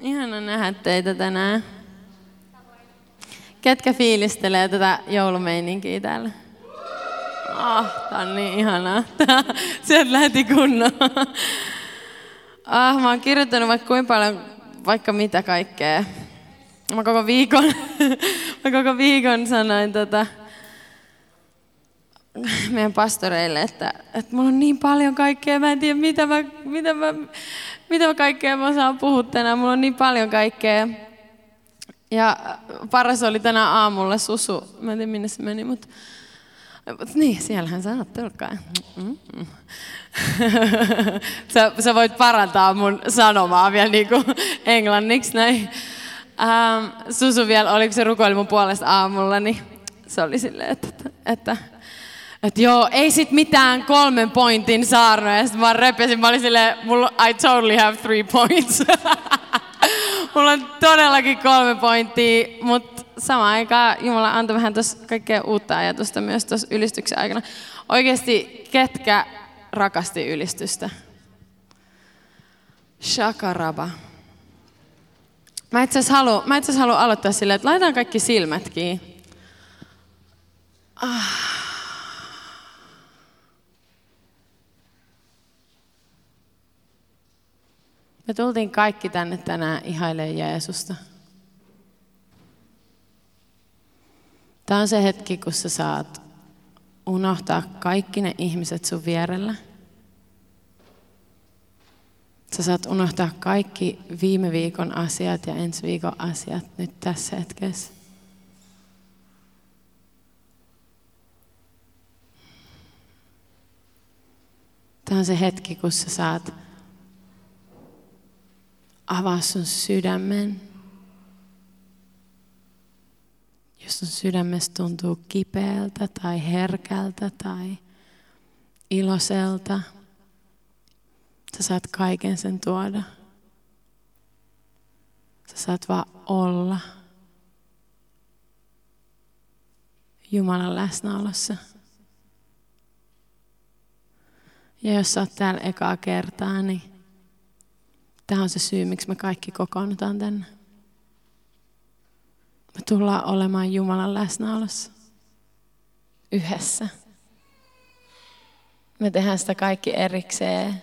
Ihana nähdä teitä tänään. Ketkä fiilistelee tätä joulumeininkiä täällä? Ah, tää on niin ihanaa. Tää, sieltä lähti kunnolla. Ah, mä oon kirjoittanut vaikka kuinka paljon, vaikka mitä kaikkea. Mä koko viikon, mä koko viikon sanoin tota, meidän pastoreille, että, että mulla on niin paljon kaikkea, mä en tiedä mitä mä, mitä mä, mitä mä kaikkea mä saan puhua tänään, mulla on niin paljon kaikkea. Ja paras oli tänä aamulla Susu, mä en tiedä minne se meni, mutta niin, siellähän sä oot, tulkaa. Mm-hmm. sä, sä voit parantaa mun sanomaa vielä niin kuin englanniksi näin. Ähm, Susu vielä, oliko se rukoili mun puolesta aamulla, niin se oli silleen, että, että että joo, ei sit mitään kolmen pointin saarnoja. Sitten mä repesin, mä olin silleen, I totally have three points. mulla on todellakin kolme pointtia, mutta samaan aikaan Jumala antoi vähän tuossa kaikkea uutta ajatusta myös tuossa ylistyksen aikana. Oikeasti, ketkä rakasti ylistystä? Shakaraba. Mä itse asiassa haluan, haluan aloittaa silleen, että laitetaan kaikki silmät kiinni. Ah. Me tultiin kaikki tänne tänään ihailemaan Jeesusta. Tämä on se hetki, kun sä saat unohtaa kaikki ne ihmiset sun vierellä. Sä saat unohtaa kaikki viime viikon asiat ja ensi viikon asiat nyt tässä hetkessä. Tämä on se hetki, kun sä saat avaa sun sydämen. Jos sun sydämestä tuntuu kipeältä tai herkältä tai iloiselta, sä saat kaiken sen tuoda. Sä saat vaan olla Jumalan läsnäolossa. Ja jos sä oot täällä ekaa kertaa, niin Tämä on se syy, miksi me kaikki kokoonnutaan tänne. Me tullaan olemaan Jumalan läsnäolossa. Yhdessä. Me tehdään sitä kaikki erikseen,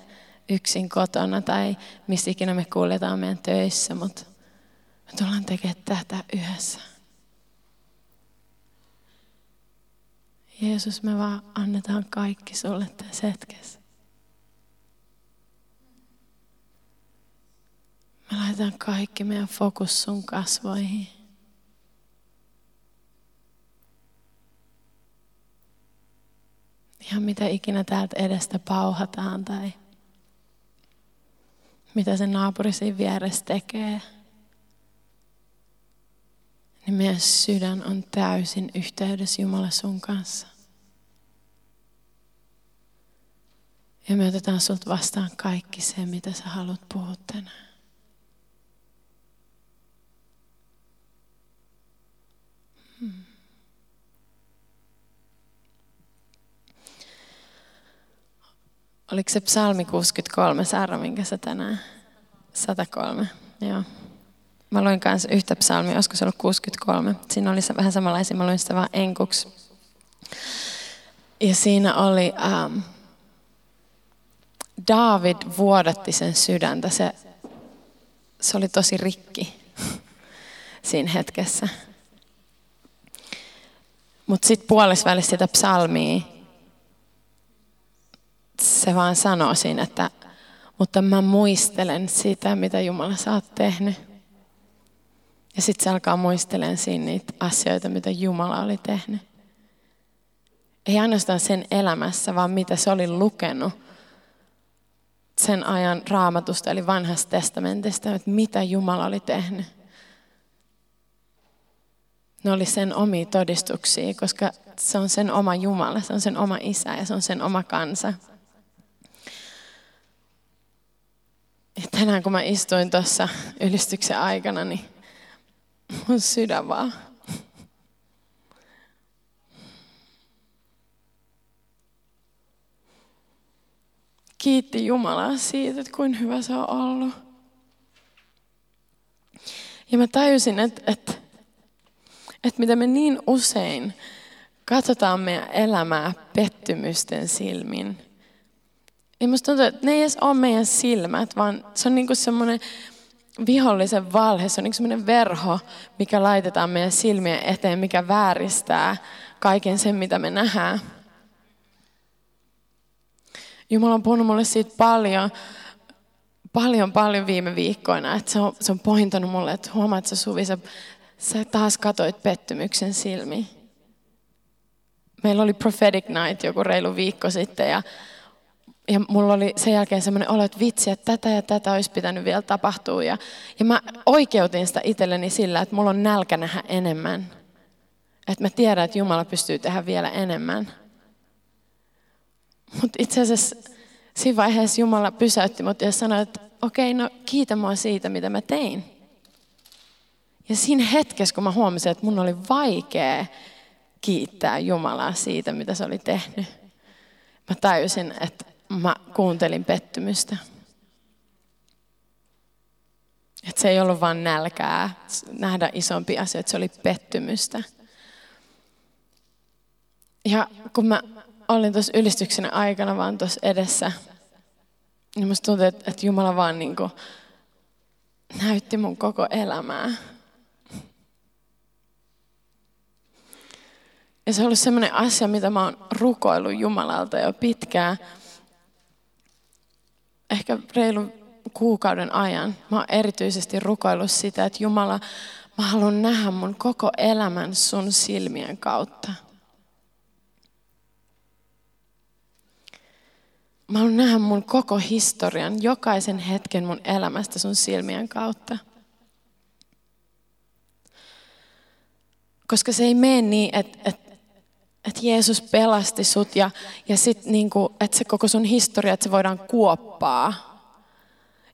yksin kotona tai missä ikinä me kuljetaan meidän töissä, mutta me tullaan tekemään tätä yhdessä. Jeesus, me vaan annetaan kaikki sulle tässä hetkessä. Me laitetaan kaikki meidän fokus sun kasvoihin. Ihan mitä ikinä täältä edestä pauhataan tai mitä se naapuri siinä vieressä tekee. Niin meidän sydän on täysin yhteydessä Jumala sun kanssa. Ja me otetaan sulta vastaan kaikki se, mitä sä haluat puhua tänään. Oliko se psalmi 63, Saara, minkä sä tänään? 103, joo. Mä luin kanssa yhtä psalmia, olisiko se ollut 63. Siinä oli se vähän samanlaisia, mä luin sitä vaan enkuksi. Ja siinä oli, ähm, David vuodatti sen sydäntä. Se, se oli tosi rikki siinä hetkessä. Mutta sitten puolesvälissä sitä psalmia se vaan sanoo siinä, että mutta mä muistelen sitä, mitä Jumala sä oot tehnyt. Ja sitten se alkaa muistelemaan siinä niitä asioita, mitä Jumala oli tehnyt. Ei ainoastaan sen elämässä, vaan mitä se oli lukenut sen ajan raamatusta, eli vanhasta testamentista, että mitä Jumala oli tehnyt. Ne oli sen omia todistuksia, koska se on sen oma Jumala, se on sen oma isä ja se on sen oma kansa. Tänään kun mä istuin tuossa ylistyksen aikana, niin mun sydän vaan kiitti Jumalaa siitä, että kuinka hyvä se on ollut. Ja mä tajusin, että, että, että mitä me niin usein katsotaan meidän elämää pettymysten silmin. Ja musta tuntuu, että ne ei edes ole meidän silmät, vaan se on niinku semmoinen vihollisen valhe, se on niinku semmoinen verho, mikä laitetaan meidän silmien eteen, mikä vääristää kaiken sen, mitä me nähdään. Jumala on puhunut mulle siitä paljon, paljon, paljon viime viikkoina. Että se, on, se on pointanut mulle, että huomaat sä Suvi, sä, sä taas katoit pettymyksen silmiin. Meillä oli prophetic night joku reilu viikko sitten ja, ja mulla oli sen jälkeen semmoinen olo, että vitsi, että tätä ja tätä olisi pitänyt vielä tapahtua. Ja, ja mä oikeutin sitä itselleni sillä, että mulla on nälkä nähdä enemmän. Että mä tiedän, että Jumala pystyy tehdä vielä enemmän. Mutta itse asiassa siinä vaiheessa Jumala pysäytti mut ja sanoi, että okei, okay, no kiitä mua siitä, mitä mä tein. Ja siinä hetkessä, kun mä huomasin, että mun oli vaikea kiittää Jumalaa siitä, mitä se oli tehnyt, mä tajusin, että mä kuuntelin pettymystä. Että se ei ollut vain nälkää nähdä isompi asia, että se oli pettymystä. Ja kun mä olin tuossa ylistyksen aikana vaan tuossa edessä, niin musta tuntui, että, että Jumala vaan niin kuin näytti mun koko elämää. Ja se on ollut sellainen asia, mitä mä oon rukoillut Jumalalta jo pitkään. Ehkä reilun kuukauden ajan. Mä oon erityisesti rukoillut sitä, että Jumala, mä haluan nähdä mun koko elämän sun silmien kautta. Mä haluan nähdä mun koko historian, jokaisen hetken mun elämästä sun silmien kautta. Koska se ei mene niin, että, että, että Jeesus pelasti sut ja, ja sitten niinku, että se koko sun historia, että se voidaan kuoppaa.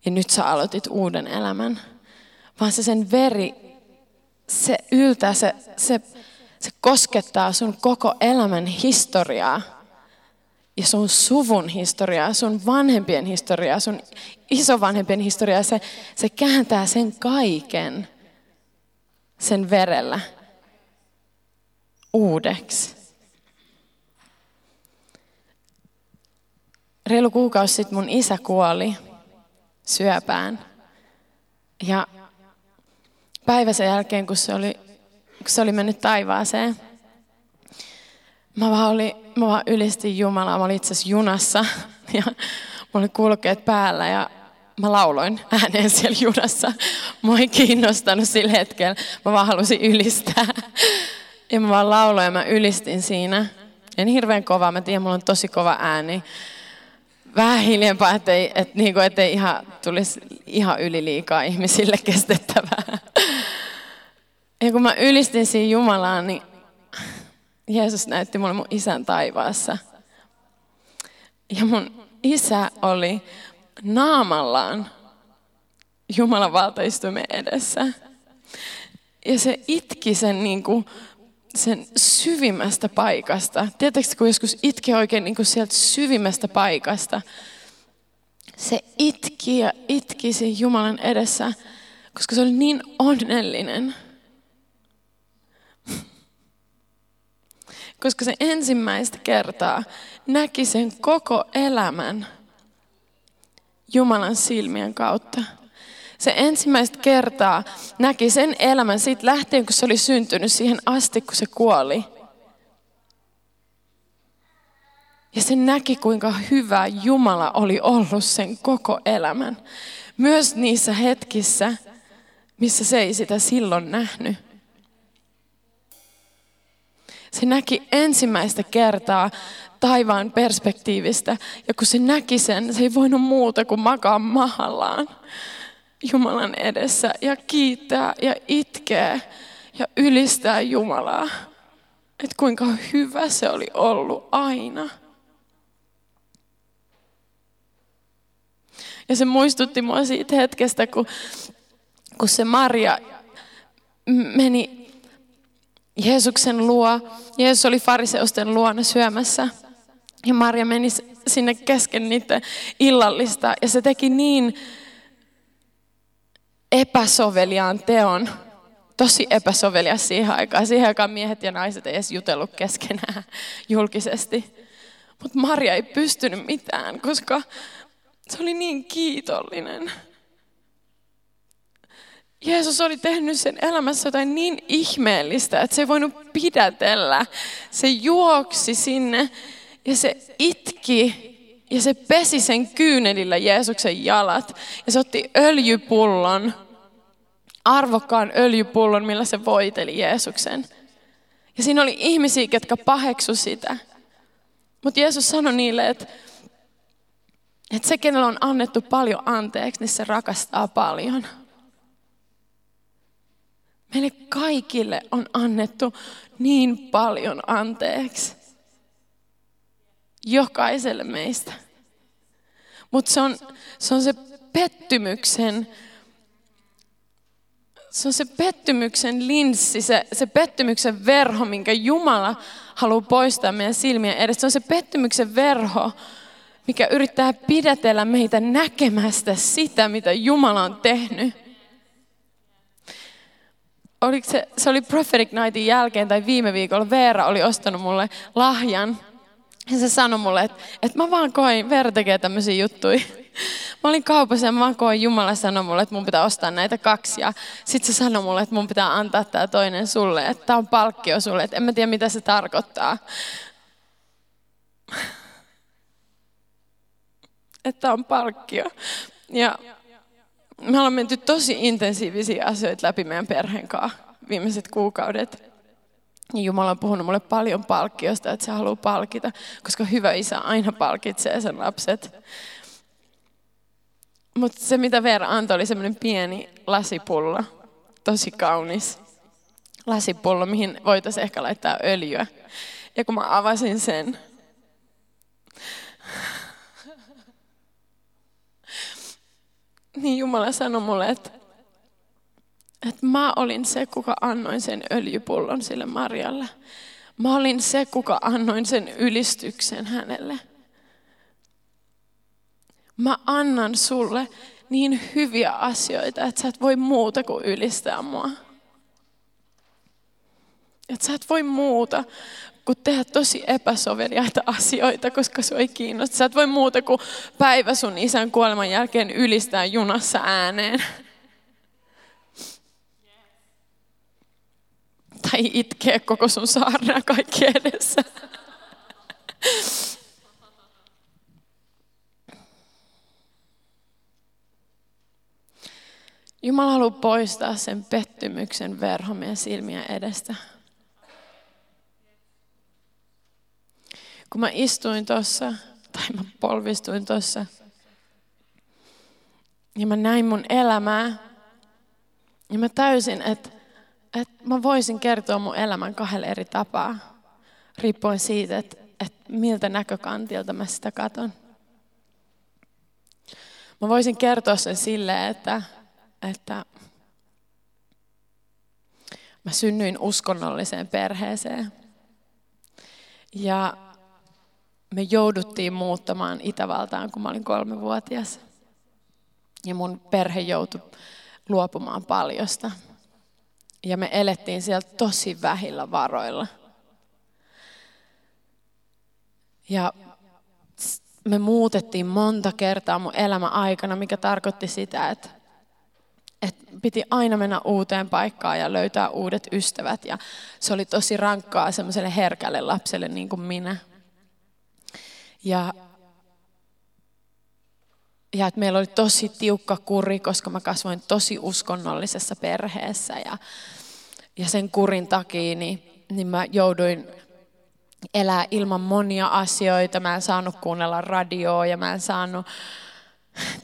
Ja nyt sä aloitit uuden elämän. Vaan se sen veri, se yltää, se, se, se koskettaa sun koko elämän historiaa ja sun suvun historiaa, sun vanhempien historiaa, sun isovanhempien historiaa, se, se kääntää sen kaiken sen verellä uudeksi. Reilu kuukausi sitten mun isä kuoli syöpään. Ja päivä sen jälkeen, kun se oli, kun se oli mennyt taivaaseen, mä vaan, oli, mä vaan ylistin Jumalaa. Mä olin itse asiassa junassa ja mulla oli kulkeet päällä ja mä lauloin ääneen siellä junassa. Mä ei kiinnostanut sillä hetkellä. Mä vaan halusin ylistää. Ja mä vaan lauloin ja mä ylistin siinä. En hirveän kova, mä tiedän, mulla on tosi kova ääni. Vähän hiljempaa, ettei, et, niin kuin, ettei ihan tulisi ihan yli liikaa ihmisille kestettävää. Ja kun mä ylistin siinä Jumalaan, niin Jeesus näytti mulle mun isän taivaassa. Ja mun isä oli naamallaan Jumalan valtaistuimen edessä. Ja se itki sen, niin kuin, sen syvimmästä paikasta. Tiedättekö, kun joskus itki oikein niin kuin sieltä syvimmästä paikasta. Se itki ja itki sen Jumalan edessä, koska se oli niin onnellinen. koska se ensimmäistä kertaa näki sen koko elämän Jumalan silmien kautta. Se ensimmäistä kertaa näki sen elämän siitä lähtien, kun se oli syntynyt siihen asti, kun se kuoli. Ja se näki, kuinka hyvä Jumala oli ollut sen koko elämän. Myös niissä hetkissä, missä se ei sitä silloin nähnyt. Se näki ensimmäistä kertaa taivaan perspektiivistä. Ja kun se näki sen, se ei voinut muuta kuin makaa mahallaan Jumalan edessä ja kiittää ja itkee ja ylistää Jumalaa. Että kuinka hyvä se oli ollut aina. Ja se muistutti mua siitä hetkestä, kun, kun se Maria meni Jeesuksen luo. Jeesus oli fariseusten luona syömässä. Ja Maria meni sinne kesken niiden illallista. Ja se teki niin epäsoveliaan teon. Tosi epäsovelias siihen aikaan. Siihen aikaan miehet ja naiset ei edes jutellut keskenään julkisesti. Mutta Maria ei pystynyt mitään, koska se oli niin kiitollinen. Jeesus oli tehnyt sen elämässä jotain niin ihmeellistä, että se ei voinut pidätellä. Se juoksi sinne ja se itki ja se pesi sen kyynelillä Jeesuksen jalat. Ja se otti öljypullon, arvokkaan öljypullon, millä se voiteli Jeesuksen. Ja siinä oli ihmisiä, jotka paheksu sitä. Mutta Jeesus sanoi niille, että, että se, kenellä on annettu paljon anteeksi, niin se rakastaa paljon. Meille kaikille on annettu niin paljon anteeksi. Jokaiselle meistä. Mutta se on, se on se pettymyksen, se on se pettymyksen linssi, se, se pettymyksen verho, minkä Jumala haluaa poistaa meidän silmien edestä. Se on se pettymyksen verho, mikä yrittää pidätellä meitä näkemästä sitä, mitä Jumala on tehnyt oliko se, se oli Prophetic Nightin jälkeen tai viime viikolla Veera oli ostanut mulle lahjan. Ja se sanoi mulle, että, että mä vaan koin, Veera tekee tämmöisiä juttuja. Mä olin kaupassa ja mä koin, Jumala sanoi mulle, että mun pitää ostaa näitä kaksi. Ja sitten se sanoi mulle, että mun pitää antaa tämä toinen sulle, että tämä on palkkio sulle. Että en mä tiedä, mitä se tarkoittaa. Että on palkkio. Ja me ollaan menty tosi intensiivisiä asioita läpi meidän perheen kanssa viimeiset kuukaudet. Ja Jumala on puhunut mulle paljon palkkiosta, että se haluaa palkita, koska hyvä isä aina palkitsee sen lapset. Mutta se, mitä Veera antoi, oli semmoinen pieni lasipullo, tosi kaunis lasipullo, mihin voitaisiin ehkä laittaa öljyä. Ja kun mä avasin sen, niin Jumala sanoi mulle, että, että mä olin se, kuka annoin sen öljypullon sille Marjalle. Mä olin se, kuka annoin sen ylistyksen hänelle. Mä annan sulle niin hyviä asioita, että sä et voi muuta kuin ylistää mua. Että sä et voi muuta kuin tehdä tosi epäsoveliaita asioita, koska se ei kiinnosta. Sä et voi muuta kuin päivä sun isän kuoleman jälkeen ylistää junassa ääneen. Tai itkeä koko sun saarna kaikki edessä. Jumala haluaa poistaa sen pettymyksen verho meidän silmien edestä. kun mä istuin tuossa, tai mä polvistuin tuossa, ja mä näin mun elämää, ja mä täysin, että, että mä voisin kertoa mun elämän kahdella eri tapaa, riippuen siitä, että, että miltä näkökantilta mä sitä katon. Mä voisin kertoa sen silleen, että, että mä synnyin uskonnolliseen perheeseen. Ja me jouduttiin muuttamaan Itävaltaan, kun mä olin kolmevuotias. Ja mun perhe joutui luopumaan paljosta. Ja me elettiin siellä tosi vähillä varoilla. Ja me muutettiin monta kertaa mun elämä aikana, mikä tarkoitti sitä, että, että piti aina mennä uuteen paikkaan ja löytää uudet ystävät. Ja se oli tosi rankkaa semmoiselle herkälle lapselle niin kuin minä. Ja, ja että meillä oli tosi tiukka kuri, koska mä kasvoin tosi uskonnollisessa perheessä. Ja, ja sen kurin takia niin niin mä jouduin elää ilman monia asioita. Mä en saanut kuunnella radioa ja mä en saanut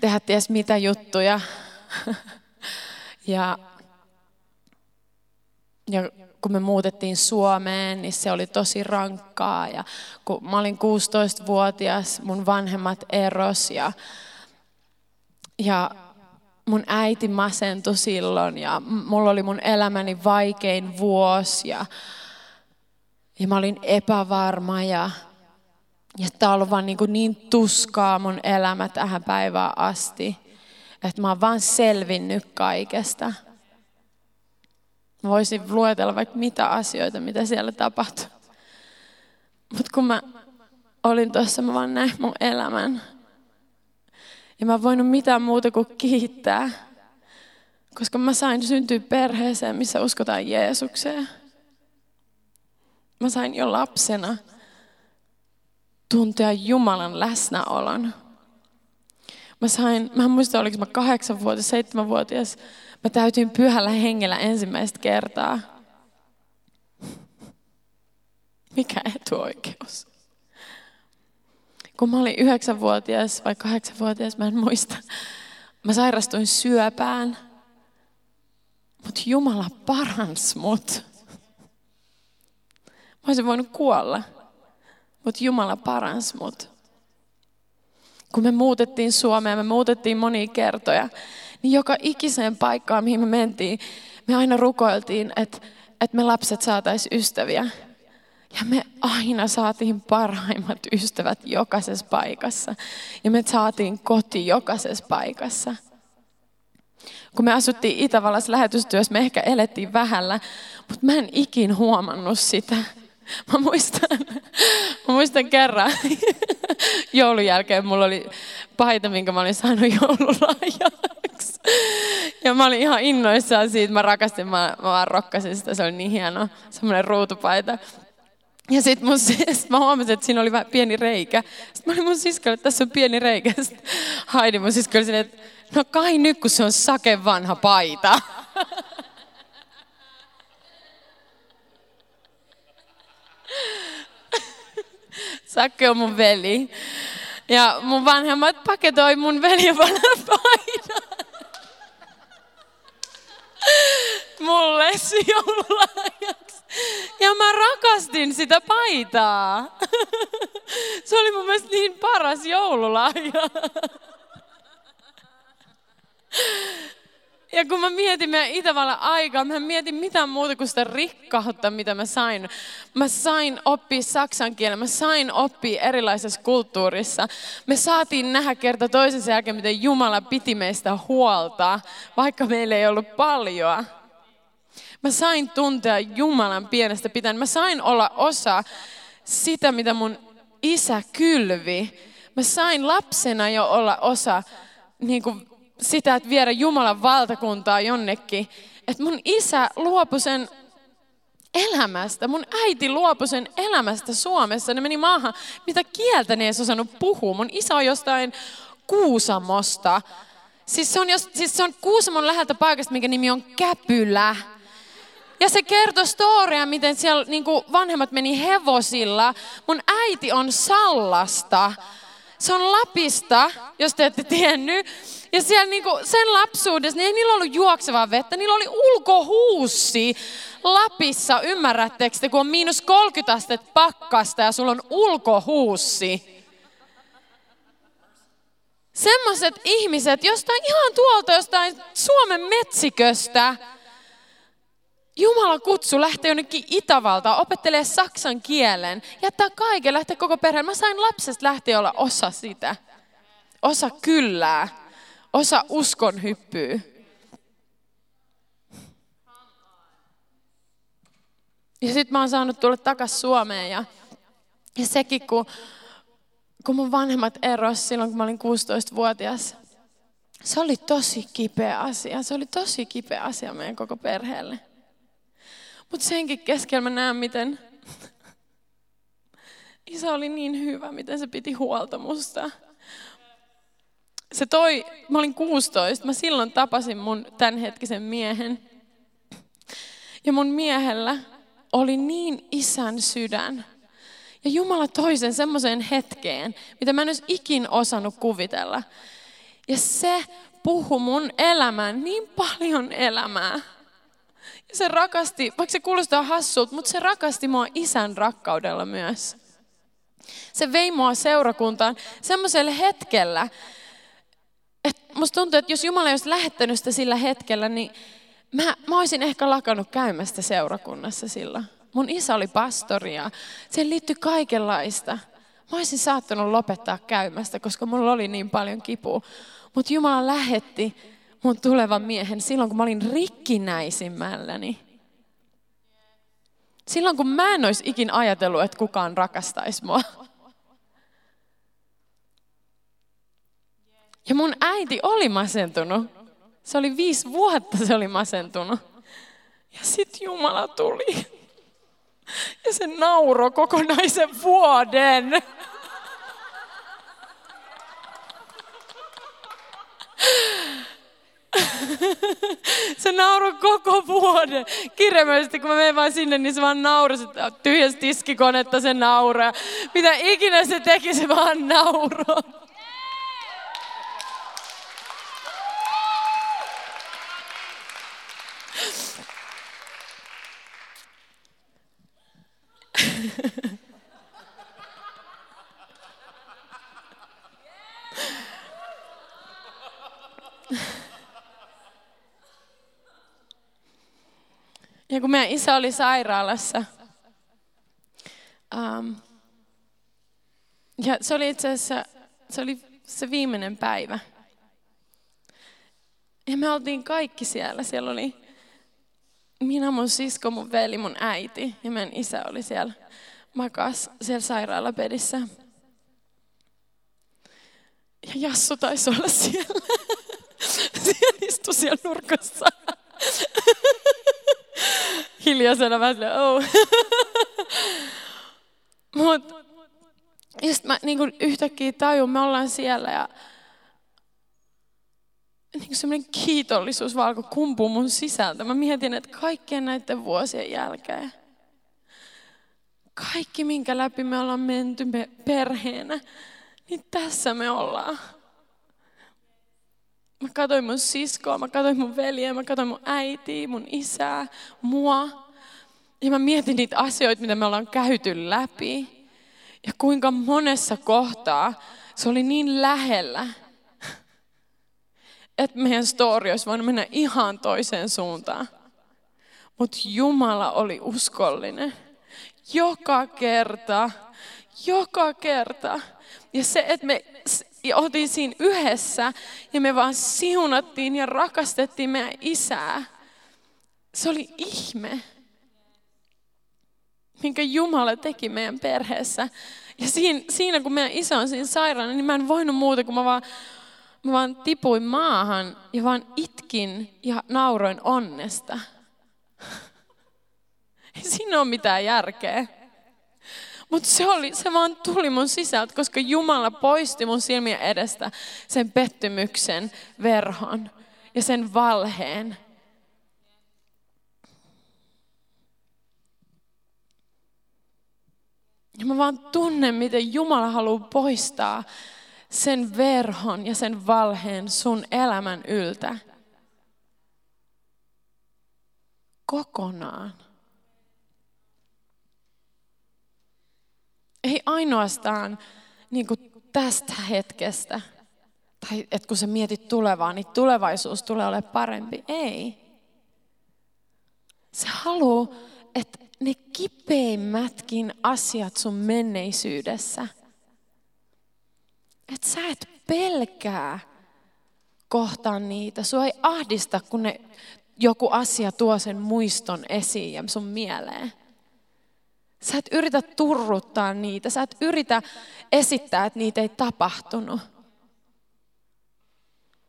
tehdä ties mitä juttuja. Ja, ja kun me muutettiin Suomeen, niin se oli tosi rankkaa. Ja kun mä olin 16-vuotias, mun vanhemmat eros ja, ja mun äiti masentui silloin ja mulla oli mun elämäni vaikein vuosi ja, ja mä olin epävarma ja, ja tämä on ollut vaan niin, niin tuskaa mun elämä tähän päivään asti, että mä oon vaan selvinnyt kaikesta. Mä voisin luetella vaikka mitä asioita, mitä siellä tapahtui. Mutta kun mä olin tuossa, mä vaan näin mun elämän. Ja mä voinut mitään muuta kuin kiittää. Koska mä sain syntyä perheeseen, missä uskotaan Jeesukseen. Mä sain jo lapsena tuntea Jumalan läsnäolon. Mä sain, mä en muista oliko mä kahdeksanvuotias, seitsemänvuotias, Mä täytin pyhällä hengellä ensimmäistä kertaa. Mikä etuoikeus? Kun mä olin yhdeksänvuotias vai kahdeksanvuotias, mä en muista. Mä sairastuin syöpään. Mutta Jumala parans mut. Mä olisin voinut kuolla. Mutta Jumala parans mut. Kun me muutettiin Suomeen, me muutettiin monia kertoja niin joka ikiseen paikkaan, mihin me mentiin, me aina rukoiltiin, että, että me lapset saataisiin ystäviä. Ja me aina saatiin parhaimmat ystävät jokaisessa paikassa. Ja me saatiin koti jokaisessa paikassa. Kun me asuttiin Itävallassa lähetystyössä, me ehkä elettiin vähällä, mutta mä en ikin huomannut sitä. Mä muistan, mä muistan kerran joulun jälkeen mulla oli paita, minkä mä olin saanut joululahjaksi. Ja mä olin ihan innoissaan siitä, mä rakastin, mä, mä vaan rokkasin sitä, se oli niin hieno, semmoinen ruutupaita. Ja sitten mun, sit mä huomasin, että siinä oli vähän pieni reikä. Sitten mä olin mun siskolle, että tässä on pieni reikä. Sitten Haidi mun sisko oli että no kai nyt kun se on sake vanha paita. Sakke on mun veli. Ja mun vanhemmat paketoi mun veljen vanhan paidan. Mulle joululahjaksi. Ja mä rakastin sitä paitaa. Se oli mun mielestä niin paras joululahja. Ja kun mä mietin meidän Itävallan aikaa, mä mietin mitään muuta kuin sitä rikkautta, mitä mä sain. Mä sain oppia saksan kielen, mä sain oppia erilaisessa kulttuurissa. Me saatiin nähdä kerta toisensa jälkeen, miten Jumala piti meistä huolta, vaikka meillä ei ollut paljon. Mä sain tuntea Jumalan pienestä pitäen. Mä sain olla osa sitä, mitä mun isä kylvi. Mä sain lapsena jo olla osa niin kuin sitä, että viedä Jumalan valtakuntaa jonnekin. Että mun isä luopui sen elämästä. Mun äiti luopui sen elämästä Suomessa. Ne meni maahan, mitä kieltä ne ei osannut puhua. Mun isä on jostain Kuusamosta. Siis se on, jos, siis se on Kuusamon läheltä paikasta, minkä nimi on Käpylä. Ja se kertoi storia, miten siellä niin vanhemmat meni hevosilla. Mun äiti on Sallasta. Se on Lapista, jos te ette tiennyt. Ja siellä niinku sen lapsuudessa, niin ei niillä ollut juoksevaa vettä, niillä oli ulkohuussi Lapissa, ymmärrättekö te, kun on miinus 30 astetta pakkasta ja sulla on ulkohuussi. Semmoiset ihmiset jostain ihan tuolta, jostain Suomen metsiköstä, Jumala kutsu lähteä jonnekin Itävaltaan, opettelee saksan kielen, jättää kaiken, lähteä koko perheen. Mä sain lapsesta lähteä olla osa sitä, osa kyllää osa uskon hyppyy. Ja sitten mä oon saanut tulla takas Suomeen ja, ja sekin, kun, kun mun vanhemmat eros silloin, kun mä olin 16-vuotias, se oli tosi kipeä asia. Se oli tosi kipeä asia meidän koko perheelle. Mutta senkin keskellä mä näen, miten isä oli niin hyvä, miten se piti huolta musta se toi, mä olin 16, mä silloin tapasin mun tämänhetkisen miehen. Ja mun miehellä oli niin isän sydän. Ja Jumala toi sen semmoiseen hetkeen, mitä mä en olisi ikin osannut kuvitella. Ja se puhu mun elämään niin paljon elämää. Se rakasti, vaikka se kuulostaa hassulta, mutta se rakasti mua isän rakkaudella myös. Se vei mua seurakuntaan semmoisella hetkellä, että musta tuntuu, että jos Jumala olisi lähettänyt sitä sillä hetkellä, niin mä, mä olisin ehkä lakannut käymästä seurakunnassa silloin. Mun isä oli pastori ja siihen liittyi kaikenlaista. Mä olisin saattanut lopettaa käymästä, koska mulla oli niin paljon kipua. Mutta Jumala lähetti mun tulevan miehen silloin, kun mä olin rikkinäisimmälläni. Silloin, kun mä en olisi ikin ajatellut, että kukaan rakastaisi mua. Ja mun äiti oli masentunut. Se oli viisi vuotta se oli masentunut. Ja sitten Jumala tuli. Ja se nauro kokonaisen vuoden. se nauroi koko vuoden. Kirjaimellisesti, kun mä menen vaan sinne, niin se vaan nauroi. Se tyhjäsi tiskikonetta, se nauraa. Mitä ikinä se teki, se vaan nauroi. Ja kun meidän isä oli sairaalassa, um, ja se oli itse asiassa, se oli se viimeinen päivä. Ja me oltiin kaikki siellä. Siellä oli minä, mun sisko, mun veli, mun äiti ja meidän isä oli siellä makas siellä sairaalapedissä. Ja Jassu taisi olla siellä. Siellä istui siellä nurkassa. Hiljaisena vähän silleen, oh. Mut, ja sit mä niin yhtäkkiä tajun, me ollaan siellä ja niin semmoinen kiitollisuus vaan kumpuu mun sisältä. Mä mietin, että kaikkien näiden vuosien jälkeen, kaikki minkä läpi me ollaan menty me perheenä, niin tässä me ollaan. Mä katsoin mun siskoa, mä katsoin mun veljeä, mä katsoin mun äitiä, mun isää, mua. Ja mä mietin niitä asioita, mitä me ollaan käyty läpi. Ja kuinka monessa kohtaa se oli niin lähellä että meidän story olisi voinut mennä ihan toiseen suuntaan. Mutta Jumala oli uskollinen. Joka kerta, joka kerta. Ja se, että me oltiin siinä yhdessä ja me vaan siunattiin ja rakastettiin meidän isää. Se oli ihme, minkä Jumala teki meidän perheessä. Ja siinä, siinä kun meidän isä on siinä sairaana, niin mä en voinut muuta, kun mä vaan mä vaan tipuin maahan ja vaan itkin ja nauroin onnesta. Ei siinä ole mitään järkeä. Mutta se, oli, se vaan tuli mun sisältä, koska Jumala poisti mun silmien edestä sen pettymyksen verhon ja sen valheen. Ja mä vaan tunnen, miten Jumala haluaa poistaa sen verhon ja sen valheen sun elämän yltä. Kokonaan. Ei ainoastaan niin kuin tästä hetkestä, tai että kun sä mietit tulevaa, niin tulevaisuus tulee olemaan parempi. Ei. Se haluaa, että ne kipeimmätkin asiat sun menneisyydessä – että sä et pelkää kohtaa niitä. Sua ei ahdista, kun ne, joku asia tuo sen muiston esiin ja sun mieleen. Sä et yritä turruttaa niitä. Sä et yritä esittää, että niitä ei tapahtunut.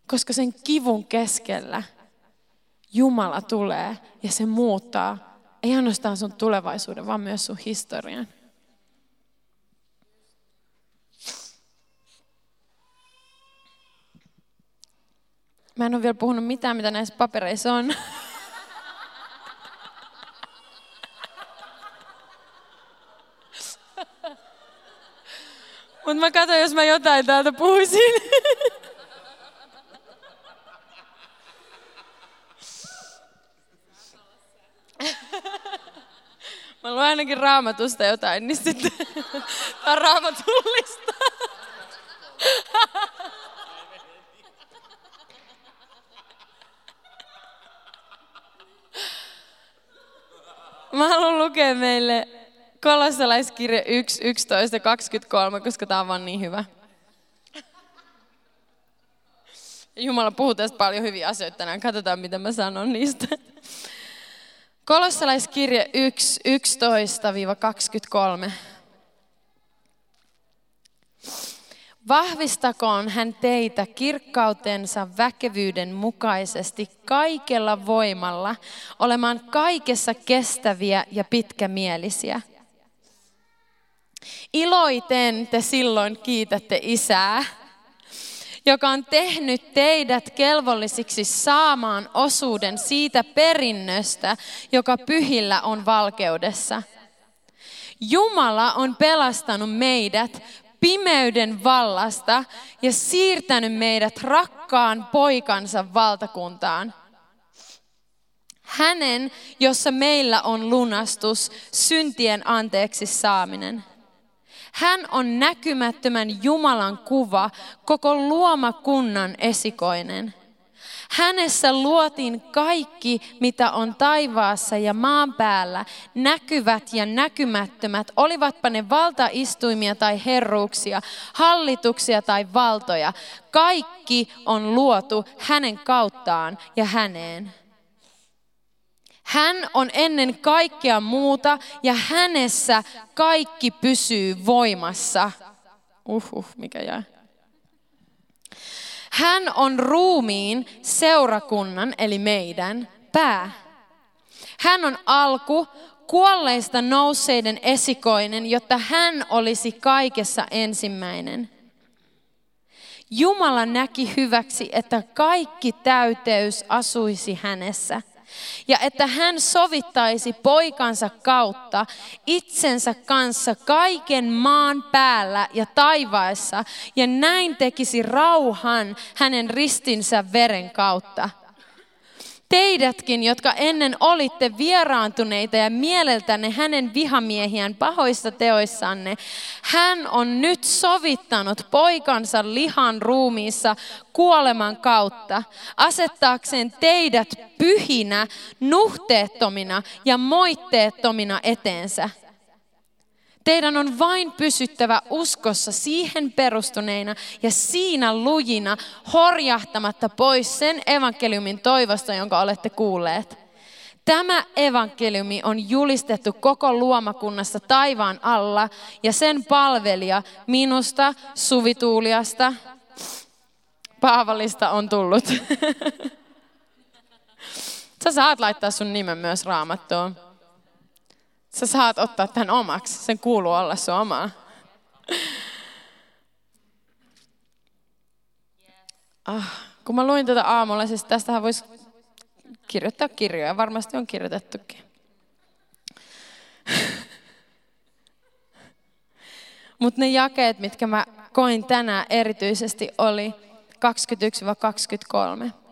Koska sen kivun keskellä Jumala tulee ja se muuttaa ei ainoastaan sun tulevaisuuden, vaan myös sun historian. Mä en ole vielä puhunut mitään, mitä näissä papereissa on. Kato, jos mä jotain täältä puhuisin. Mä luen ainakin raamatusta jotain, niin sitten on raamatullista. Mä haluan lukea meille kolossalaiskirja 1, 11, 23, koska tää on vaan niin hyvä. Jumala puhuu tästä paljon hyviä asioita tänään. Katsotaan, mitä mä sanon niistä. Kolossalaiskirja 1, 11-23. Vahvistakoon hän teitä kirkkautensa väkevyyden mukaisesti kaikella voimalla, olemaan kaikessa kestäviä ja pitkämielisiä. Iloiten te silloin kiitätte isää, joka on tehnyt teidät kelvollisiksi saamaan osuuden siitä perinnöstä, joka pyhillä on valkeudessa. Jumala on pelastanut meidät pimeyden vallasta ja siirtänyt meidät rakkaan poikansa valtakuntaan. Hänen, jossa meillä on lunastus, syntien anteeksi saaminen. Hän on näkymättömän Jumalan kuva, koko luomakunnan esikoinen. Hänessä luotiin kaikki, mitä on taivaassa ja maan päällä, näkyvät ja näkymättömät, olivatpa ne valtaistuimia tai herruuksia, hallituksia tai valtoja. Kaikki on luotu hänen kauttaan ja häneen. Hän on ennen kaikkea muuta ja hänessä kaikki pysyy voimassa. Uhuh, mikä jää. Hän on ruumiin seurakunnan, eli meidän, pää. Hän on alku, kuolleista nousseiden esikoinen, jotta hän olisi kaikessa ensimmäinen. Jumala näki hyväksi, että kaikki täyteys asuisi hänessä – ja että hän sovittaisi poikansa kautta itsensä kanssa kaiken maan päällä ja taivaessa ja näin tekisi rauhan hänen ristinsä veren kautta Teidätkin, jotka ennen olitte vieraantuneita ja mieleltänne hänen vihamiehiään pahoissa teoissanne, hän on nyt sovittanut poikansa lihan ruumiissa kuoleman kautta, asettaakseen teidät pyhinä, nuhteettomina ja moitteettomina eteensä. Teidän on vain pysyttävä uskossa siihen perustuneina ja siinä lujina horjahtamatta pois sen evankeliumin toivosta, jonka olette kuulleet. Tämä evankeliumi on julistettu koko luomakunnassa taivaan alla ja sen palvelija minusta, Suvituuliasta, Paavalista on tullut. Sä saat laittaa sun nimen myös raamattuun. Sä saat ottaa tämän omaksi. Sen kuuluu olla sun omaa. Ah, kun mä luin tätä aamulla, siis tästähän voisi kirjoittaa kirjoja. Varmasti on kirjoitettukin. Mutta ne jakeet, mitkä mä koin tänään erityisesti, oli 21-23.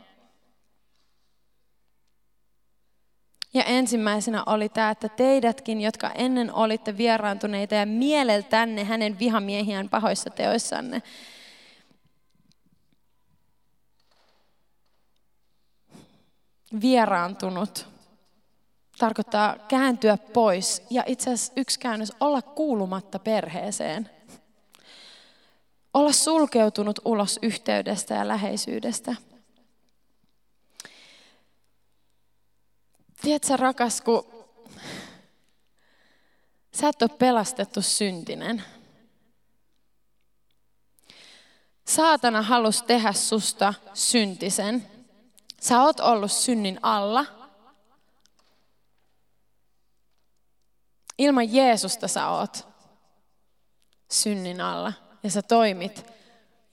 Ja ensimmäisenä oli tämä, että teidätkin, jotka ennen olitte vieraantuneita ja mieleltänne hänen vihamiehiään pahoissa teoissanne, vieraantunut tarkoittaa kääntyä pois ja itse asiassa yksi käännös olla kuulumatta perheeseen. Olla sulkeutunut ulos yhteydestä ja läheisyydestä. Tiedätkö rakas, kun sä et ole pelastettu syntinen. Saatana halusi tehdä susta syntisen. Sä oot ollut synnin alla. Ilman Jeesusta sä oot synnin alla. Ja sä toimit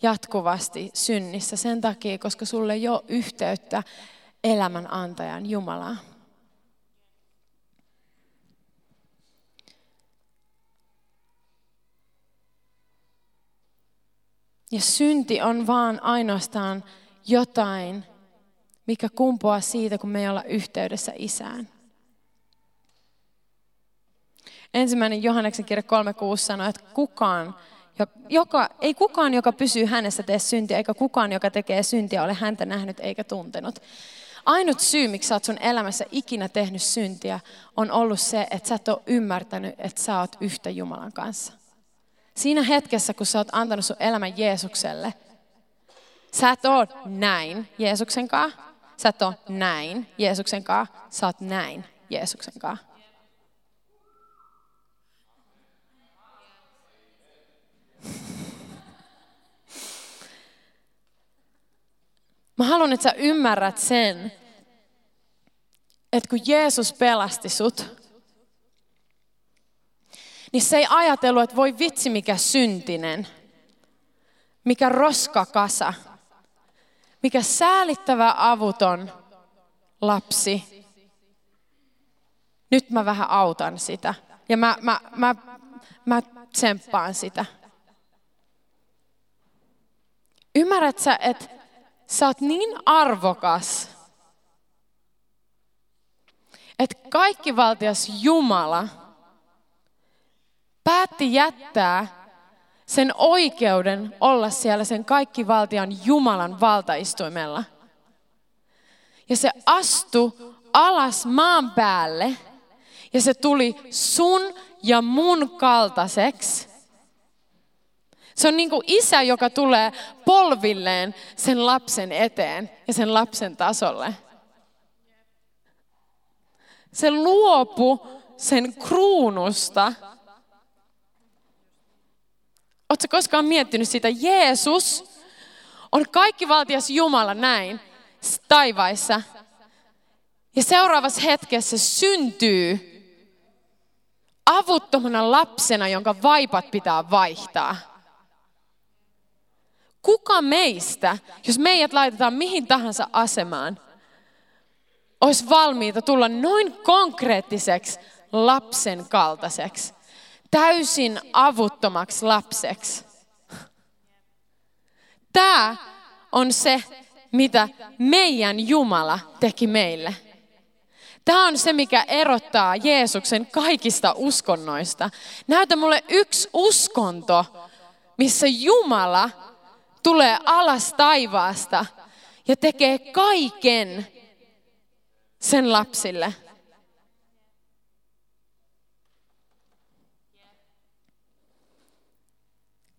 jatkuvasti synnissä sen takia, koska sulle ei ole yhteyttä elämän antajan Jumalaan. Ja synti on vaan ainoastaan jotain, mikä kumpuaa siitä, kun me ei olla yhteydessä isään. Ensimmäinen Johanneksen kirja 3.6 sanoo, että kukaan, joka, ei kukaan, joka pysyy hänessä, tee syntiä, eikä kukaan, joka tekee syntiä, ole häntä nähnyt eikä tuntenut. Ainut syy, miksi sä oot sun elämässä ikinä tehnyt syntiä, on ollut se, että sä et ole ymmärtänyt, että sä oot yhtä Jumalan kanssa. Siinä hetkessä, kun sä oot antanut sun elämän Jeesukselle, sä et ole näin Jeesuksen kanssa, sä et ole näin Jeesuksen kanssa, sä oot näin Jeesuksen kanssa. Mä haluan, että sä ymmärrät sen, että kun Jeesus pelasti sut, niin se ei ajatellut, että voi vitsi mikä syntinen, mikä roskakasa, mikä säälittävä avuton lapsi. Nyt mä vähän autan sitä ja mä, mä, mä, mä tsemppaan sitä. Ymmärrät sä, että sä oot niin arvokas, että kaikkivaltias Jumala päätti jättää sen oikeuden olla siellä sen kaikkivaltian Jumalan valtaistuimella. Ja se astui alas maan päälle ja se tuli sun ja mun kaltaiseksi se on niin kuin isä, joka tulee polvilleen sen lapsen eteen ja sen lapsen tasolle. Se luopu sen kruunusta. Oletko koskaan miettinyt sitä? Jeesus on kaikkivaltias Jumala näin taivaissa. Ja seuraavassa hetkessä syntyy avuttomana lapsena, jonka vaipat pitää vaihtaa. Kuka meistä, jos meidät laitetaan mihin tahansa asemaan, olisi valmiita tulla noin konkreettiseksi lapsen kaltaiseksi, täysin avuttomaksi lapseksi. Tämä on se, mitä meidän Jumala teki meille. Tämä on se, mikä erottaa Jeesuksen kaikista uskonnoista. Näytä mulle yksi uskonto, missä Jumala tulee alas taivaasta ja tekee kaiken sen lapsille.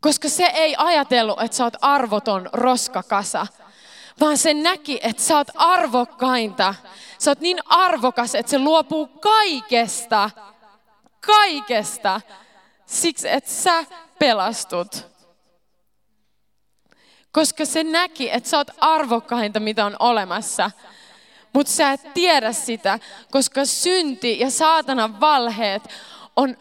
Koska se ei ajatellut, että sä oot arvoton roskakasa, vaan se näki, että sä oot arvokkainta. Sä oot niin arvokas, että se luopuu kaikesta, kaikesta, siksi että sä pelastut. Koska se näki, että sä oot arvokkainta, mitä on olemassa. Mutta sä et tiedä sitä, koska synti ja saatanan valheet on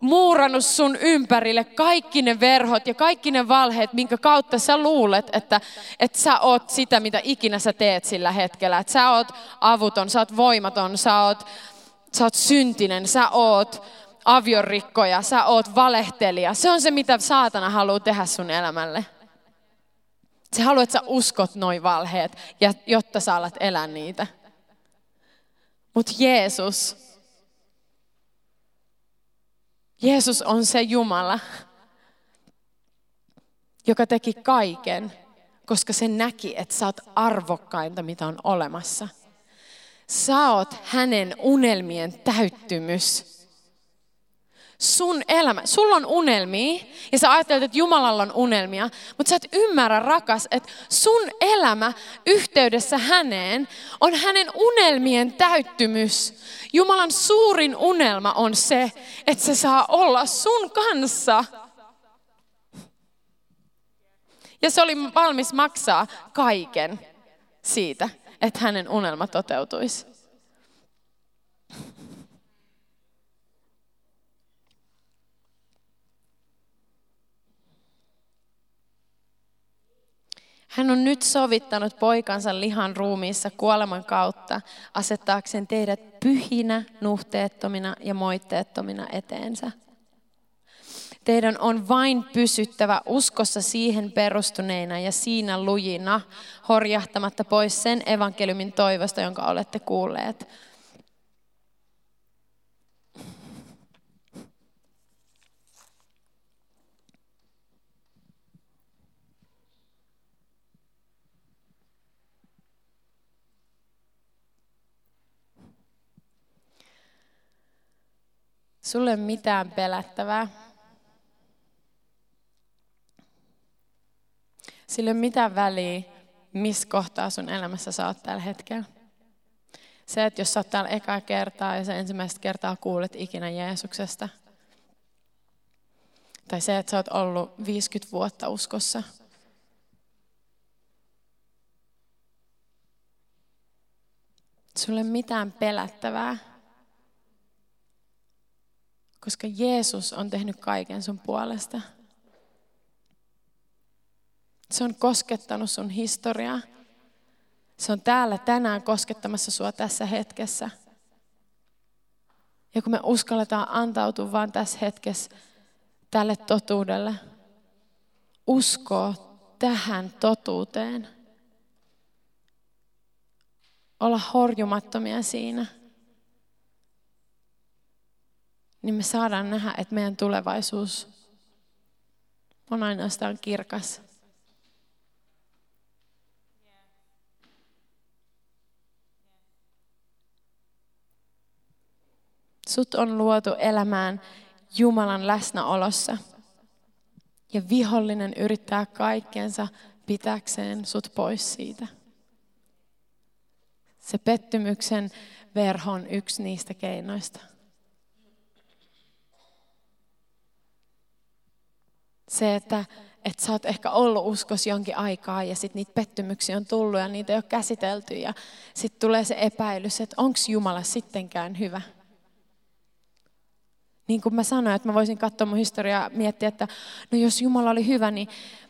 muurannut sun ympärille kaikki ne verhot ja kaikki ne valheet, minkä kautta sä luulet, että, että sä oot sitä, mitä ikinä sä teet sillä hetkellä. Että sä oot avuton, sä oot voimaton, sä oot, sä oot syntinen, sä oot aviorikkoja, sä oot valehtelija. Se on se, mitä saatana haluaa tehdä sun elämälle. Se haluaa, että sä uskot noin valheet, ja, jotta sä alat elää niitä. Mutta Jeesus, Jeesus on se Jumala, joka teki kaiken, koska se näki, että sä oot arvokkainta, mitä on olemassa. Sä oot hänen unelmien täyttymys sun elämä, sulla on unelmia ja sä ajattelet, että Jumalalla on unelmia, mutta sä et ymmärrä rakas, että sun elämä yhteydessä häneen on hänen unelmien täyttymys. Jumalan suurin unelma on se, että se saa olla sun kanssa. Ja se oli valmis maksaa kaiken siitä, että hänen unelma toteutuisi. Hän on nyt sovittanut poikansa lihan ruumiissa kuoleman kautta, asettaakseen teidät pyhinä, nuhteettomina ja moitteettomina eteensä. Teidän on vain pysyttävä uskossa siihen perustuneina ja siinä lujina, horjahtamatta pois sen evankeliumin toivosta, jonka olette kuulleet. Sulle ei mitään pelättävää. Sillä ei ole mitään väliä, missä kohtaa sun elämässä sä oot tällä hetkellä. Se, että jos sä oot täällä ekaa kertaa ja sä ensimmäistä kertaa kuulet ikinä Jeesuksesta. Tai se, että sä oot ollut 50 vuotta uskossa. Sulle ei ole mitään pelättävää. Koska Jeesus on tehnyt kaiken sun puolesta. Se on koskettanut sun historiaa. Se on täällä tänään koskettamassa sua tässä hetkessä. Ja kun me uskalletaan antautua vaan tässä hetkessä tälle totuudelle, uskoa tähän totuuteen, olla horjumattomia siinä, niin me saadaan nähdä, että meidän tulevaisuus on ainoastaan kirkas. Sut on luotu elämään Jumalan läsnäolossa. Ja vihollinen yrittää kaikkensa pitäkseen sut pois siitä. Se pettymyksen verho on yksi niistä keinoista. Se, että, että sä oot ehkä ollut uskos jonkin aikaa ja sitten niitä pettymyksiä on tullut ja niitä ei ole käsitelty ja sitten tulee se epäilys, että onko Jumala sittenkään hyvä niin kuin mä sanoin, että mä voisin katsoa mun historiaa ja miettiä, että no jos Jumala oli hyvä, niin,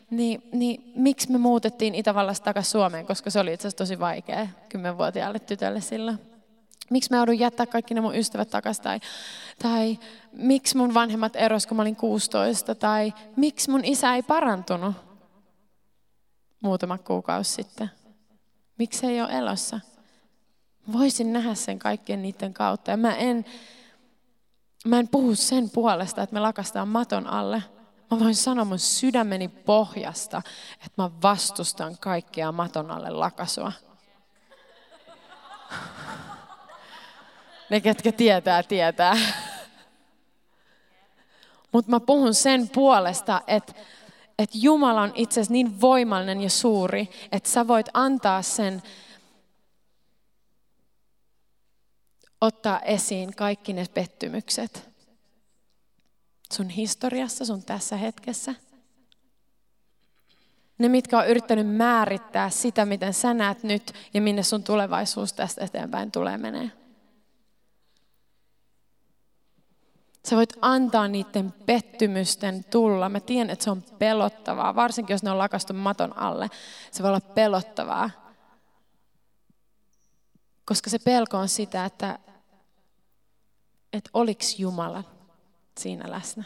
niin, niin miksi me muutettiin Itävallasta takaisin Suomeen, koska se oli itse asiassa tosi vaikea kymmenvuotiaalle tytölle silloin. Miksi mä joudun jättää kaikki ne mun ystävät takaisin, tai, tai miksi mun vanhemmat eros, kun mä olin 16, tai miksi mun isä ei parantunut muutama kuukausi sitten. Miksi ei ole elossa? Voisin nähdä sen kaikkien niiden kautta. Ja mä en, Mä en puhu sen puolesta, että me lakastaan maton alle. Mä voin sanoa mun sydämeni pohjasta, että mä vastustan kaikkea maton alle lakasua. Ne, ketkä tietää, tietää. Mutta mä puhun sen puolesta, että, että Jumala on itse asiassa niin voimallinen ja suuri, että sä voit antaa sen ottaa esiin kaikki ne pettymykset sun historiassa, sun tässä hetkessä. Ne, mitkä on yrittänyt määrittää sitä, miten sä näet nyt ja minne sun tulevaisuus tästä eteenpäin tulee menee. Sä voit antaa niiden pettymysten tulla. Mä tiedän, että se on pelottavaa, varsinkin jos ne on lakastu maton alle. Se voi olla pelottavaa. Koska se pelko on sitä, että että oliks Jumala siinä läsnä?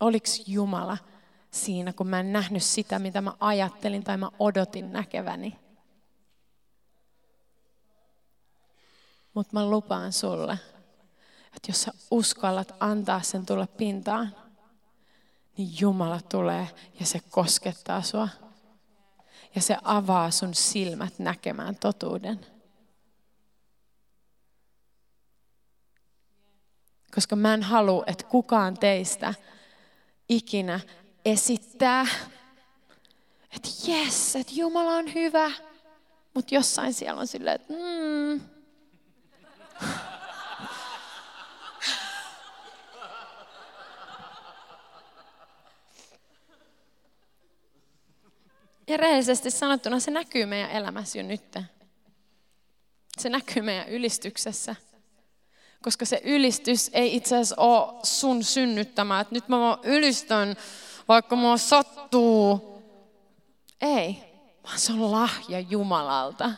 Oliks Jumala siinä, kun mä en nähnyt sitä, mitä mä ajattelin tai mä odotin näkeväni? Mutta mä lupaan sulle, että jos sä uskallat antaa sen tulla pintaan, niin Jumala tulee ja se koskettaa sua. Ja se avaa sun silmät näkemään totuuden. Koska mä en halua, että kukaan teistä ikinä esittää, että jes, että Jumala on hyvä, mutta jossain siellä on silleen, että mm. Ja rehellisesti sanottuna se näkyy meidän elämässä jo nyt. Se näkyy meidän ylistyksessä. Koska se ylistys ei itse asiassa ole sun synnyttämä, että nyt mä vaan ylistän, vaikka mua sattuu. Ei, vaan se on lahja Jumalalta.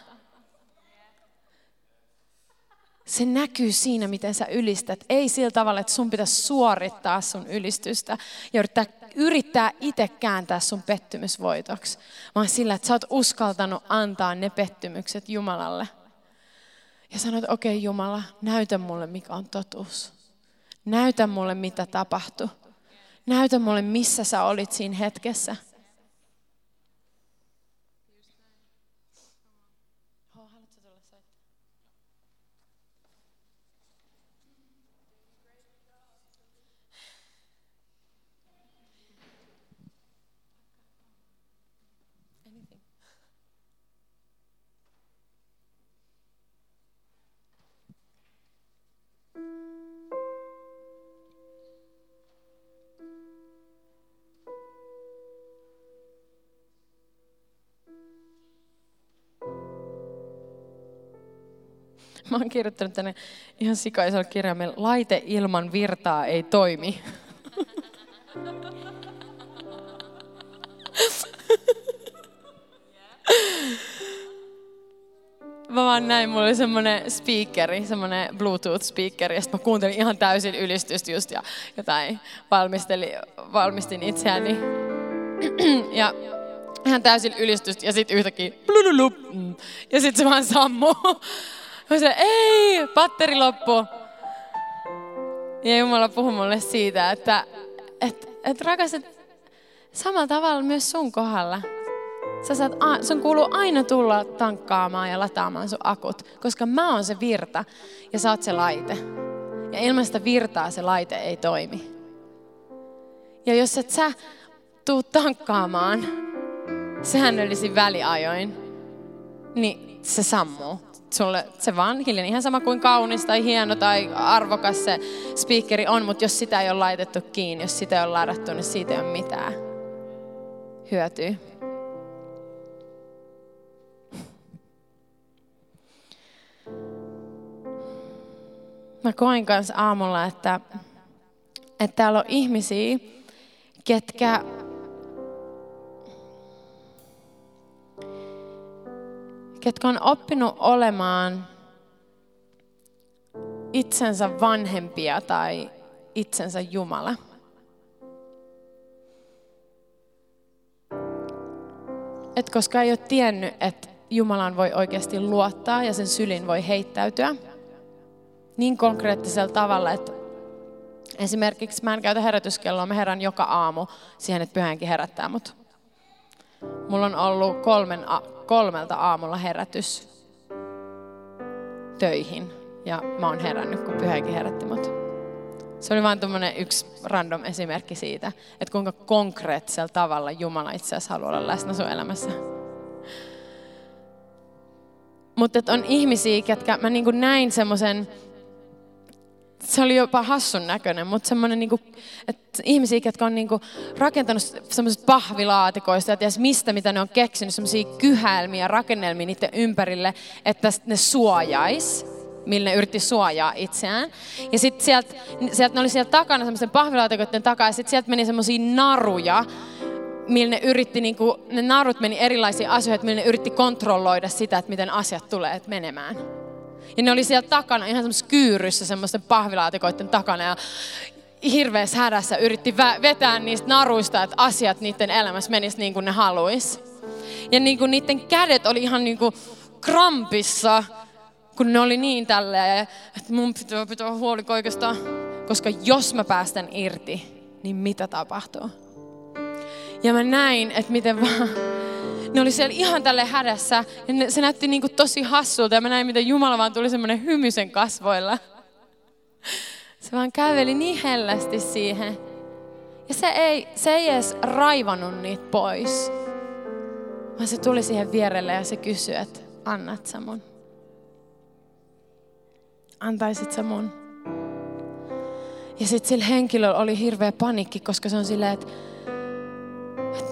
se näkyy siinä, miten sä ylistät. Ei sillä tavalla, että sun pitäisi suorittaa sun ylistystä ja yrittää, yrittää itse kääntää sun pettymysvoitoksi, vaan sillä, että sä oot uskaltanut antaa ne pettymykset Jumalalle. Ja sanot, okei okay, Jumala, näytä mulle, mikä on totuus. Näytä mulle, mitä tapahtui. Näytä mulle, missä sä olit siinä hetkessä. Mä oon kirjoittanut tänne ihan sikaisella kirjaimella, laite ilman virtaa ei toimi. mä vaan näin, mulla oli semmonen speakeri, semmonen Bluetooth-speakeri, ja sitten mä kuuntelin ihan täysin ylistystä just ja jotain valmistelin, valmistin itseäni. ja ihan täysin ylistystä ja sitten yhtäkkiä blululup, ja sitten se vaan sammuu. Mä sanoin, ei, patteri loppu. Ja Jumala puhui mulle siitä, että et, et rakas, et samalla tavalla myös sun kohdalla. Sä saat, sun kuuluu aina tulla tankkaamaan ja lataamaan sun akut, koska mä oon se virta ja sä oot se laite. Ja ilman sitä virtaa se laite ei toimi. Ja jos et sä tuu tankkaamaan säännöllisin väliajoin, niin se sammuu sulle se vaan hiljainen, ihan sama kuin kaunis tai hieno tai arvokas se speakeri on, mutta jos sitä ei ole laitettu kiinni, jos sitä ei ole ladattu, niin siitä ei ole mitään hyötyä. Mä koin kanssa aamulla, että, että täällä on ihmisiä, ketkä ketkä on oppinut olemaan itsensä vanhempia tai itsensä Jumala. Et koska ei ole tiennyt, että Jumalaan voi oikeasti luottaa ja sen sylin voi heittäytyä niin konkreettisella tavalla, että esimerkiksi mä en käytä herätyskelloa, mä herän joka aamu siihen, että pyhänkin herättää mut. Mulla on ollut kolmen, kolmelta aamulla herätys töihin. Ja mä oon herännyt, kun pyhäkin herätti mut. Se oli vain tuommoinen yksi random esimerkki siitä, että kuinka konkreettisella tavalla Jumala itse asiassa haluaa olla läsnä sun elämässä. Mutta on ihmisiä, ketkä mä niin näin semmoisen se oli jopa hassun näköinen, mutta semmoinen, niinku, että ihmisiä, jotka on niinku rakentanut semmoisista pahvilaatikoista ja ties mistä, mitä ne on keksinyt, semmoisia kyhälmiä, rakennelmia niiden ympärille, että ne suojais millä ne yritti suojaa itseään. Ja sitten sieltä, sieltä ne oli siellä takana, semmoisen pahvilaatikoiden takaa, ja sitten sieltä meni semmoisia naruja, millä ne yritti, niin kuin, ne narut meni erilaisiin asioihin, millä ne yritti kontrolloida sitä, että miten asiat tulee menemään. Ja ne oli siellä takana, ihan semmoisessa kyyryssä, semmoisten pahvilaatikoiden takana. Ja hirveässä hädässä yritti vetää niistä naruista, että asiat niiden elämässä menis niin kuin ne haluis. Ja niin kuin niiden kädet oli ihan niin kuin krampissa, kun ne oli niin tälleen, että mun pitää pitää huoli kaikesta. Koska jos mä päästän irti, niin mitä tapahtuu? Ja mä näin, että miten vaan ne oli siellä ihan tälle hädässä. Ja ne, se näytti niin kuin tosi hassulta ja mä näin, miten Jumala vaan tuli semmoinen hymysen kasvoilla. Se vaan käveli niin hellästi siihen. Ja se ei, se ei edes raivannut niitä pois. Vaan se tuli siihen vierelle ja se kysyi, että annat sä mun? Antaisit sä mun? Ja sitten sillä henkilöllä oli hirveä panikki, koska se on silleen, että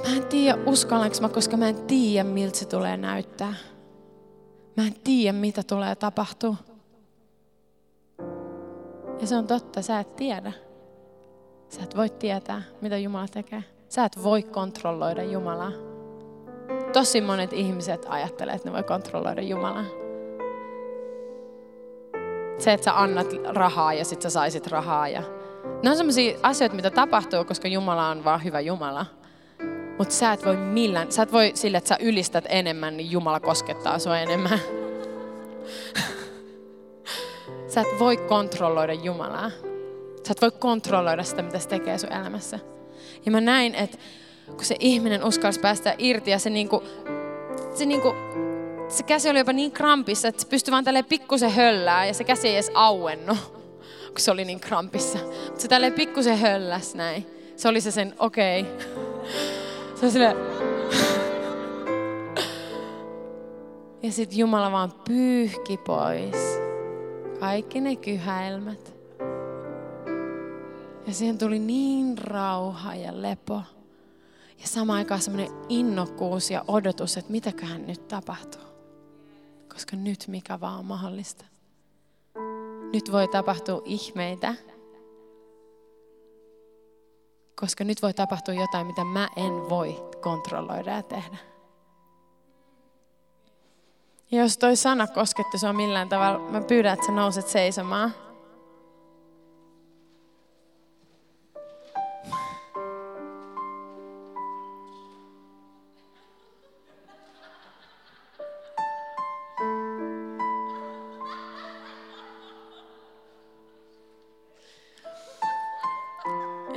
mä en tiedä uskallanko mä, koska mä en tiedä miltä se tulee näyttää. Mä en tiedä mitä tulee tapahtua. Ja se on totta, sä et tiedä. Sä et voi tietää, mitä Jumala tekee. Sä et voi kontrolloida Jumalaa. Tosi monet ihmiset ajattelee, että ne voi kontrolloida Jumalaa. se, että sä annat rahaa ja sit sä saisit rahaa. Ja... Ne on sellaisia asioita, mitä tapahtuu, koska Jumala on vaan hyvä Jumala. Mutta sä et voi millään, sä et voi sille, että sä ylistät enemmän, niin Jumala koskettaa sua enemmän. sä et voi kontrolloida Jumalaa. Sä et voi kontrolloida sitä, mitä se tekee sun elämässä. Ja mä näin, että kun se ihminen uskalsi päästä irti ja se niinku, se niinku, se käsi oli jopa niin krampissa, että se pystyi vaan tälleen pikkusen höllää ja se käsi ei edes auennut, kun se oli niin krampissa. Mutta se tälleen pikkusen hölläs näin. Se oli se sen, okei. Okay. Silleen, ja sitten Jumala vaan pyyhki pois kaikki ne kyhäilmät. Ja siihen tuli niin rauha ja lepo. Ja sama aikaan semmoinen innokkuus ja odotus, että mitäköhän nyt tapahtuu. Koska nyt mikä vaan on mahdollista. Nyt voi tapahtua ihmeitä. Koska nyt voi tapahtua jotain, mitä mä en voi kontrolloida ja tehdä. Ja jos toi sana kosketti sua millään tavalla, mä pyydän, että sä nouset seisomaan.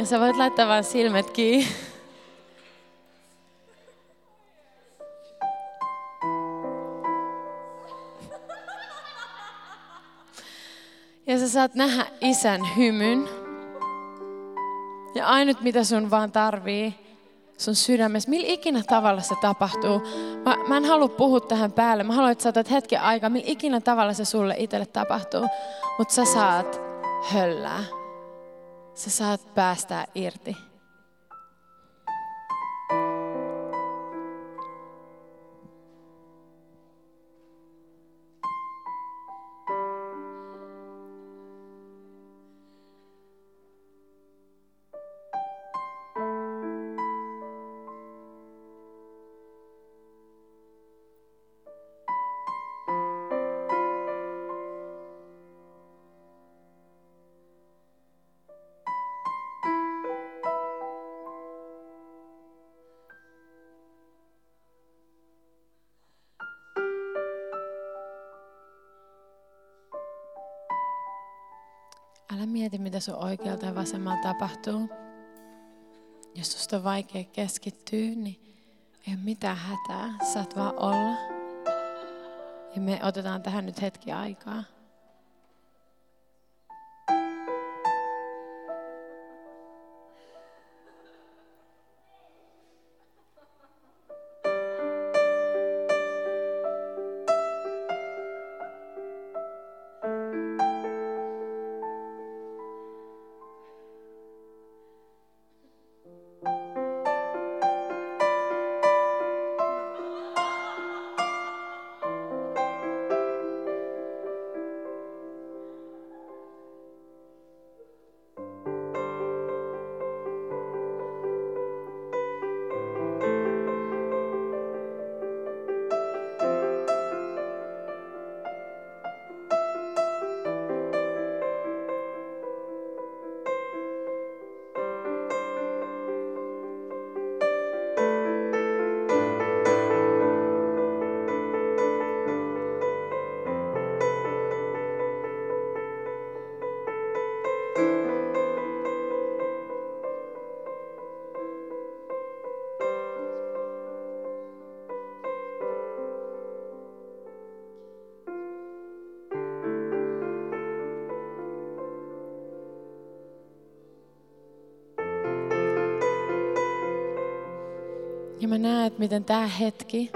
Sä voit laittaa vaan silmät kiinni. Ja sä saat nähdä isän hymyn. Ja ainut mitä sun vaan tarvii sun sydämessä, millä ikinä tavalla se tapahtuu. Mä, mä en halua puhua tähän päälle. Mä haluan, että sä otat hetken aikaa, millä ikinä tavalla se sulle itselle tapahtuu. Mutta sä saat höllää. Sä saat päästää irti. Älä mieti, mitä sun oikealta ja vasemmalla tapahtuu. Jos susta on vaikea keskittyä, niin ei ole mitään hätää. Saat vaan olla. Ja me otetaan tähän nyt hetki aikaa. Ja mä näen, että miten tämä hetki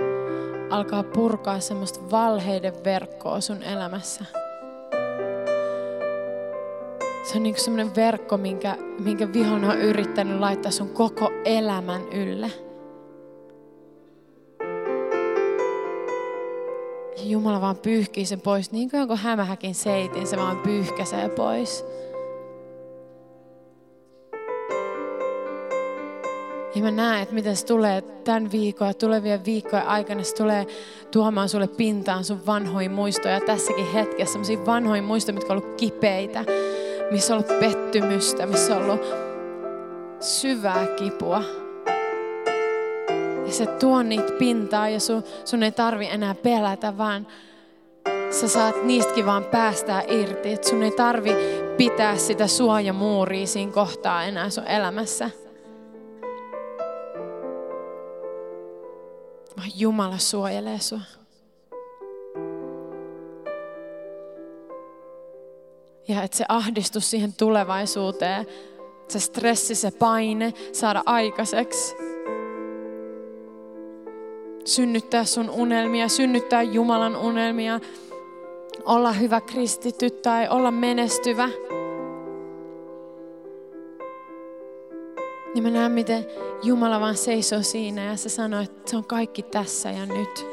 alkaa purkaa semmoista valheiden verkkoa sun elämässä. Se on niin semmoinen verkko, minkä, minkä vihollinen on yrittänyt laittaa sun koko elämän ylle. Jumala vaan pyyhkii sen pois, niin kuin jonkun hämähäkin seitin, se vaan pyyhkäsee pois. Niin mä näen, että miten se tulee tämän viikon ja tulevien viikkojen aikana, se tulee tuomaan sulle pintaan sun vanhoja muistoja tässäkin hetkessä, sellaisia vanhoja muistoja, mitkä on ollut kipeitä, missä on ollut pettymystä, missä on ollut syvää kipua. Ja se tuo niitä pintaa ja sun, sun ei tarvi enää pelätä, vaan sä saat niistäkin vaan päästää irti. Et sun ei tarvi pitää sitä suojamuuria siinä kohtaa enää sun elämässä. Jumala suojelee sua. Ja että se ahdistus siihen tulevaisuuteen, se stressi, se paine saada aikaiseksi, synnyttää sun unelmia, synnyttää Jumalan unelmia, olla hyvä kristitty tai olla menestyvä. Niin mä näen, miten Jumala vaan seisoo siinä ja se sanoo, että se on kaikki tässä ja nyt.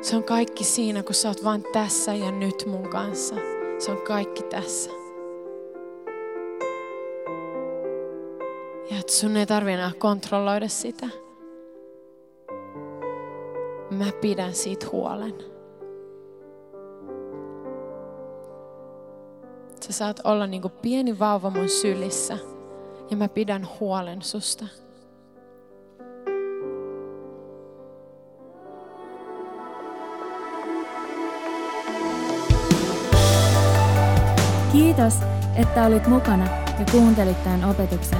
Se on kaikki siinä, kun sä oot vaan tässä ja nyt mun kanssa. Se on kaikki tässä. Ja että sun ei tarvi enää kontrolloida sitä. Mä pidän siitä huolen. Sä saat olla niin kuin pieni vauva mun sylissä ja mä pidän huolen susta. Kiitos, että olit mukana ja kuuntelit tämän opetuksen.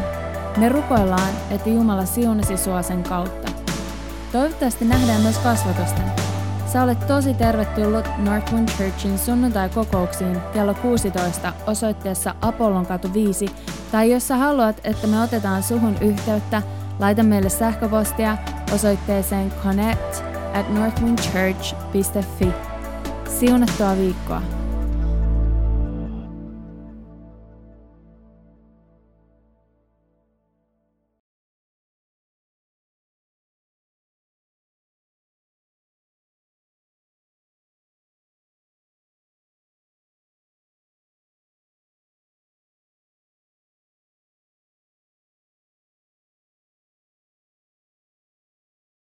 Me rukoillaan, että Jumala siunasi sua sen kautta. Toivottavasti nähdään myös kasvatusten. Sä olet tosi tervetullut Northwind Churchin sunnuntai-kokouksiin kello 16 osoitteessa Apollon katu 5, tai jos sä haluat, että me otetaan suhun yhteyttä, laita meille sähköpostia osoitteeseen connect at northwindchurch.fi. Siunattua viikkoa!